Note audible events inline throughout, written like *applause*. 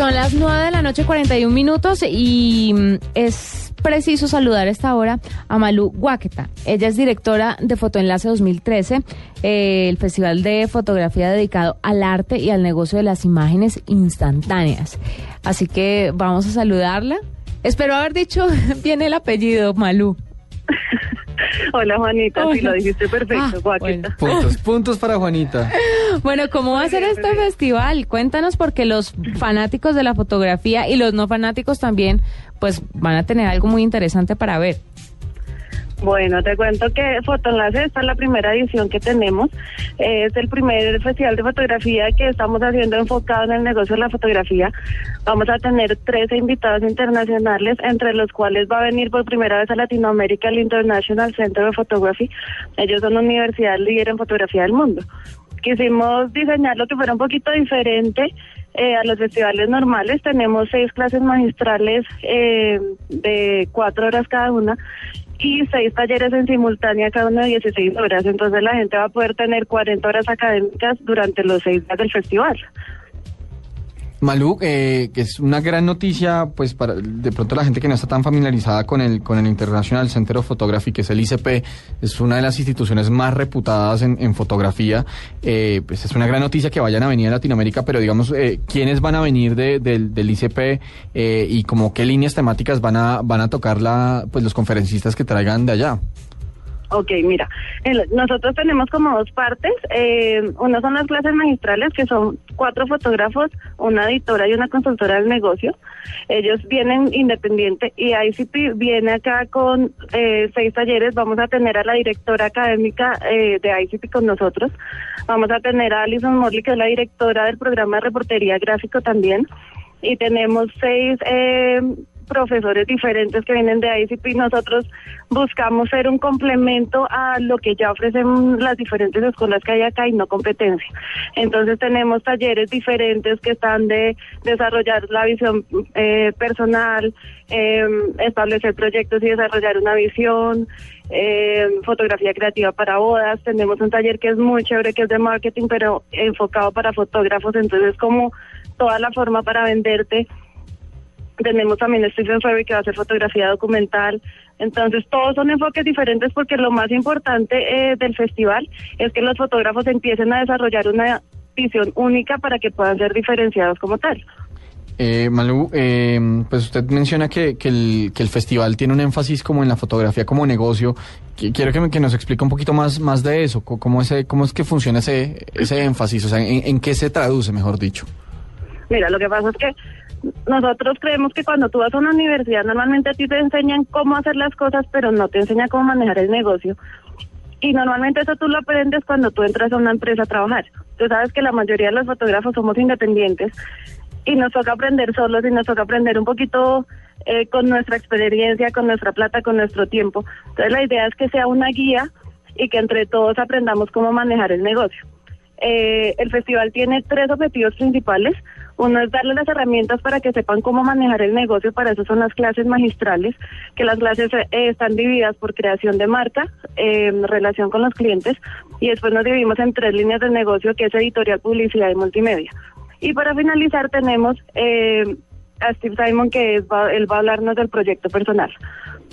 Son las 9 de la noche, 41 minutos, y mm, es preciso saludar a esta hora a Malú Guaqueta. Ella es directora de Fotoenlace 2013, eh, el festival de fotografía dedicado al arte y al negocio de las imágenes instantáneas. Así que vamos a saludarla. Espero haber dicho *laughs* bien el apellido, Malú. *laughs* Hola Juanita, sí Hola. lo dijiste perfecto, Ah, Guaqueta. Puntos, *laughs* puntos para Juanita. Bueno, ¿cómo va a ser este festival? Cuéntanos porque los fanáticos de la fotografía y los no fanáticos también, pues van a tener algo muy interesante para ver. Bueno, te cuento que Fotoenlace, esta es la primera edición que tenemos. Es el primer festival de fotografía que estamos haciendo enfocado en el negocio de la fotografía. Vamos a tener 13 invitados internacionales, entre los cuales va a venir por primera vez a Latinoamérica el International Center of Photography. Ellos son una universidad líder en fotografía del mundo. Quisimos diseñar lo que fuera un poquito diferente eh, a los festivales normales. Tenemos seis clases magistrales eh, de cuatro horas cada una y seis talleres en simultánea, cada uno de 16 horas. Entonces la gente va a poder tener 40 horas académicas durante los seis días del festival. Malú, eh, que es una gran noticia, pues para de pronto la gente que no está tan familiarizada con el con el International Center of Photography, que es el ICP, es una de las instituciones más reputadas en, en fotografía. Eh, pues es una gran noticia que vayan a venir a Latinoamérica, pero digamos, eh, ¿quiénes van a venir de- del, del ICP eh, y como qué líneas temáticas van a van a tocar la, pues los conferencistas que traigan de allá? Ok, mira, nosotros tenemos como dos partes. Eh, una son las clases magistrales, que son cuatro fotógrafos, una editora y una consultora del negocio. Ellos vienen independiente y ICP viene acá con eh, seis talleres. Vamos a tener a la directora académica eh, de ICP con nosotros. Vamos a tener a Alison Morley, que es la directora del programa de reportería gráfico también. Y tenemos seis eh, profesores diferentes que vienen de ICP. Nosotros buscamos ser un complemento a lo que ya ofrecen las diferentes escuelas que hay acá y no competencia. Entonces tenemos talleres diferentes que están de desarrollar la visión eh, personal, eh, establecer proyectos y desarrollar una visión, eh, fotografía creativa para bodas. Tenemos un taller que es muy chévere, que es de marketing, pero enfocado para fotógrafos. Entonces como toda la forma para venderte tenemos también Stephen Ferry que va a hacer fotografía documental. Entonces, todos son enfoques diferentes porque lo más importante eh, del festival es que los fotógrafos empiecen a desarrollar una visión única para que puedan ser diferenciados como tal. Eh, Malú, eh, pues usted menciona que, que, el, que el festival tiene un énfasis como en la fotografía como negocio. Qui- Quiero que, me- que nos explique un poquito más, más de eso, cómo, ese, cómo es que funciona ese, ese énfasis, o sea, en, en qué se traduce, mejor dicho. Mira, lo que pasa es que nosotros creemos que cuando tú vas a una universidad, normalmente a ti te enseñan cómo hacer las cosas, pero no te enseñan cómo manejar el negocio. Y normalmente eso tú lo aprendes cuando tú entras a una empresa a trabajar. Tú sabes que la mayoría de los fotógrafos somos independientes y nos toca aprender solos y nos toca aprender un poquito eh, con nuestra experiencia, con nuestra plata, con nuestro tiempo. Entonces la idea es que sea una guía y que entre todos aprendamos cómo manejar el negocio. Eh, el festival tiene tres objetivos principales. Uno es darles las herramientas para que sepan cómo manejar el negocio, para eso son las clases magistrales, que las clases eh, están divididas por creación de marca, eh, relación con los clientes, y después nos dividimos en tres líneas de negocio, que es editorial, publicidad y multimedia. Y para finalizar tenemos eh, a Steve Simon, que es, va, él va a hablarnos del proyecto personal.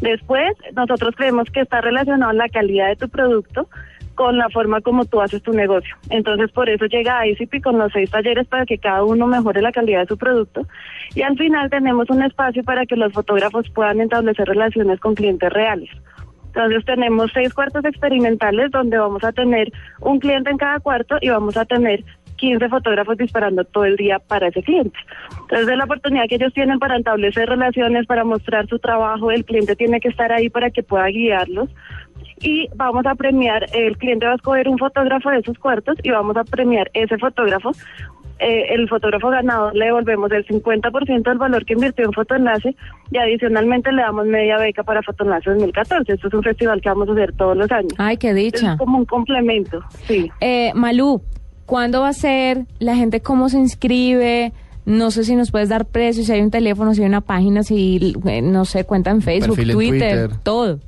Después, nosotros creemos que está relacionado la calidad de tu producto con la forma como tú haces tu negocio. Entonces, por eso llega a ICP con los seis talleres para que cada uno mejore la calidad de su producto. Y al final tenemos un espacio para que los fotógrafos puedan establecer relaciones con clientes reales. Entonces tenemos seis cuartos experimentales donde vamos a tener un cliente en cada cuarto y vamos a tener 15 fotógrafos disparando todo el día para ese cliente. Entonces es la oportunidad que ellos tienen para establecer relaciones, para mostrar su trabajo, el cliente tiene que estar ahí para que pueda guiarlos y vamos a premiar, el cliente va a escoger un fotógrafo de esos cuartos y vamos a premiar ese fotógrafo eh, el fotógrafo ganador le devolvemos el 50% del valor que invirtió en Fotoenlace y adicionalmente le damos media beca para Fotoenlace 2014. Esto es un festival que vamos a hacer todos los años. Ay, qué dicha. Es como un complemento, sí. Eh, Malú, ¿cuándo va a ser? ¿La gente cómo se inscribe? No sé si nos puedes dar precios, si hay un teléfono, si hay una página, si, eh, no sé, cuenta en Facebook, Perfil en Twitter, Twitter. todo.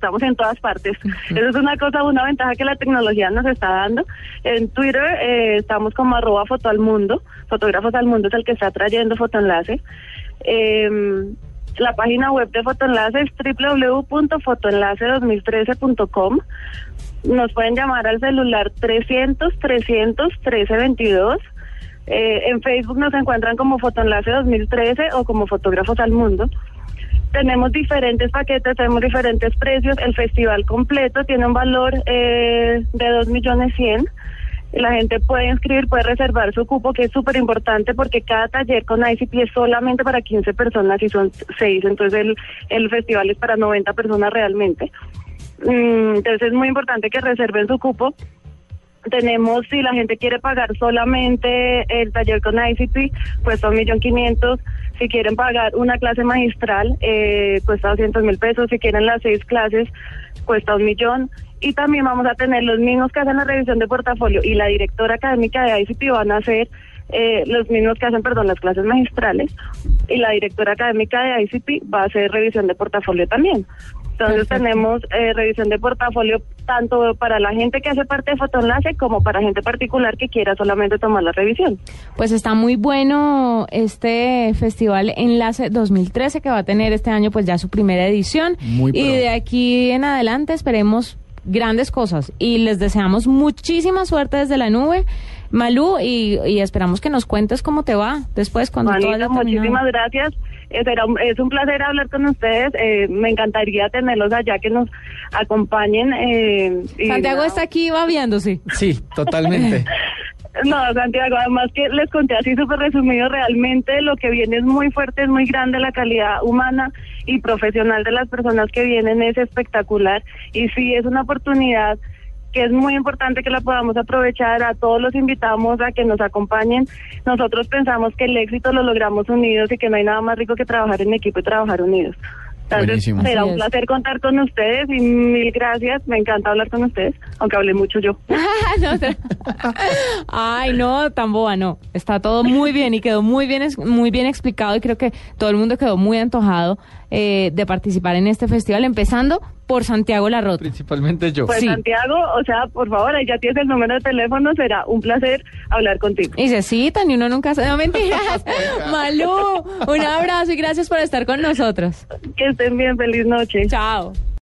Estamos en todas partes. Eso es una cosa, una ventaja que la tecnología nos está dando. En Twitter eh, estamos como arroba foto al mundo, fotógrafos al mundo es el que está trayendo fotoenlace. Eh, la página web de fotoenlace es www.fotoenlace2013.com. Nos pueden llamar al celular 300 300 1322. Eh, en Facebook nos encuentran como Fotoenlace 2013 o como Fotógrafos al Mundo. Tenemos diferentes paquetes, tenemos diferentes precios. El festival completo tiene un valor eh, de dos millones cien. La gente puede inscribir, puede reservar su cupo, que es súper importante porque cada taller con ICP es solamente para 15 personas y son 6. Entonces el, el festival es para 90 personas realmente. Mm, Entonces es muy importante que reserven su cupo. Tenemos, si la gente quiere pagar solamente el taller con ICP, cuesta un millón quinientos. Si quieren pagar una clase magistral, eh, cuesta doscientos mil pesos. Si quieren las seis clases, cuesta un millón. Y también vamos a tener los mismos que hacen la revisión de portafolio y la directora académica de ICP van a hacer eh, los mismos que hacen, perdón, las clases magistrales. Y la directora académica de ICP va a hacer revisión de portafolio también. Entonces Perfecto. tenemos eh, revisión de portafolio tanto para la gente que hace parte de Fotoenlace como para gente particular que quiera solamente tomar la revisión. Pues está muy bueno este festival Enlace 2013 que va a tener este año pues ya su primera edición. Muy y de aquí en adelante esperemos grandes cosas y les deseamos muchísima suerte desde la nube, Malú, y, y esperamos que nos cuentes cómo te va después cuando todo Juanita, haya terminado. muchísimas gracias. Eh, será un- es un placer hablar con ustedes. Eh, me encantaría tenerlos allá, que nos acompañen. eh, y Santiago nada, está aquí babiándose. Sí, totalmente. *laughs* No, Santiago, además que les conté así súper resumido, realmente lo que viene es muy fuerte, es muy grande, la calidad humana y profesional de las personas que vienen es espectacular y sí es una oportunidad que es muy importante que la podamos aprovechar, a todos los invitamos a que nos acompañen. Nosotros pensamos que el éxito lo logramos unidos y que no hay nada más rico que trabajar en equipo y trabajar unidos. Entonces, Buenísimo. será un placer contar con ustedes y mil gracias. Me encanta hablar con ustedes, aunque hablé mucho yo. *laughs* No, Ay, no, tan boba, no. Está todo muy bien y quedó muy bien, muy bien explicado y creo que todo el mundo quedó muy antojado eh, de participar en este festival, empezando por Santiago Larrota. Principalmente yo. Pues Sí. Santiago, o sea, por favor, ahí ya tienes el número de teléfono, será un placer hablar contigo. Y se citan y uno nunca se... No, mentiras. *laughs* Malú, un abrazo y gracias por estar con nosotros. Que estén bien, feliz noche. Chao.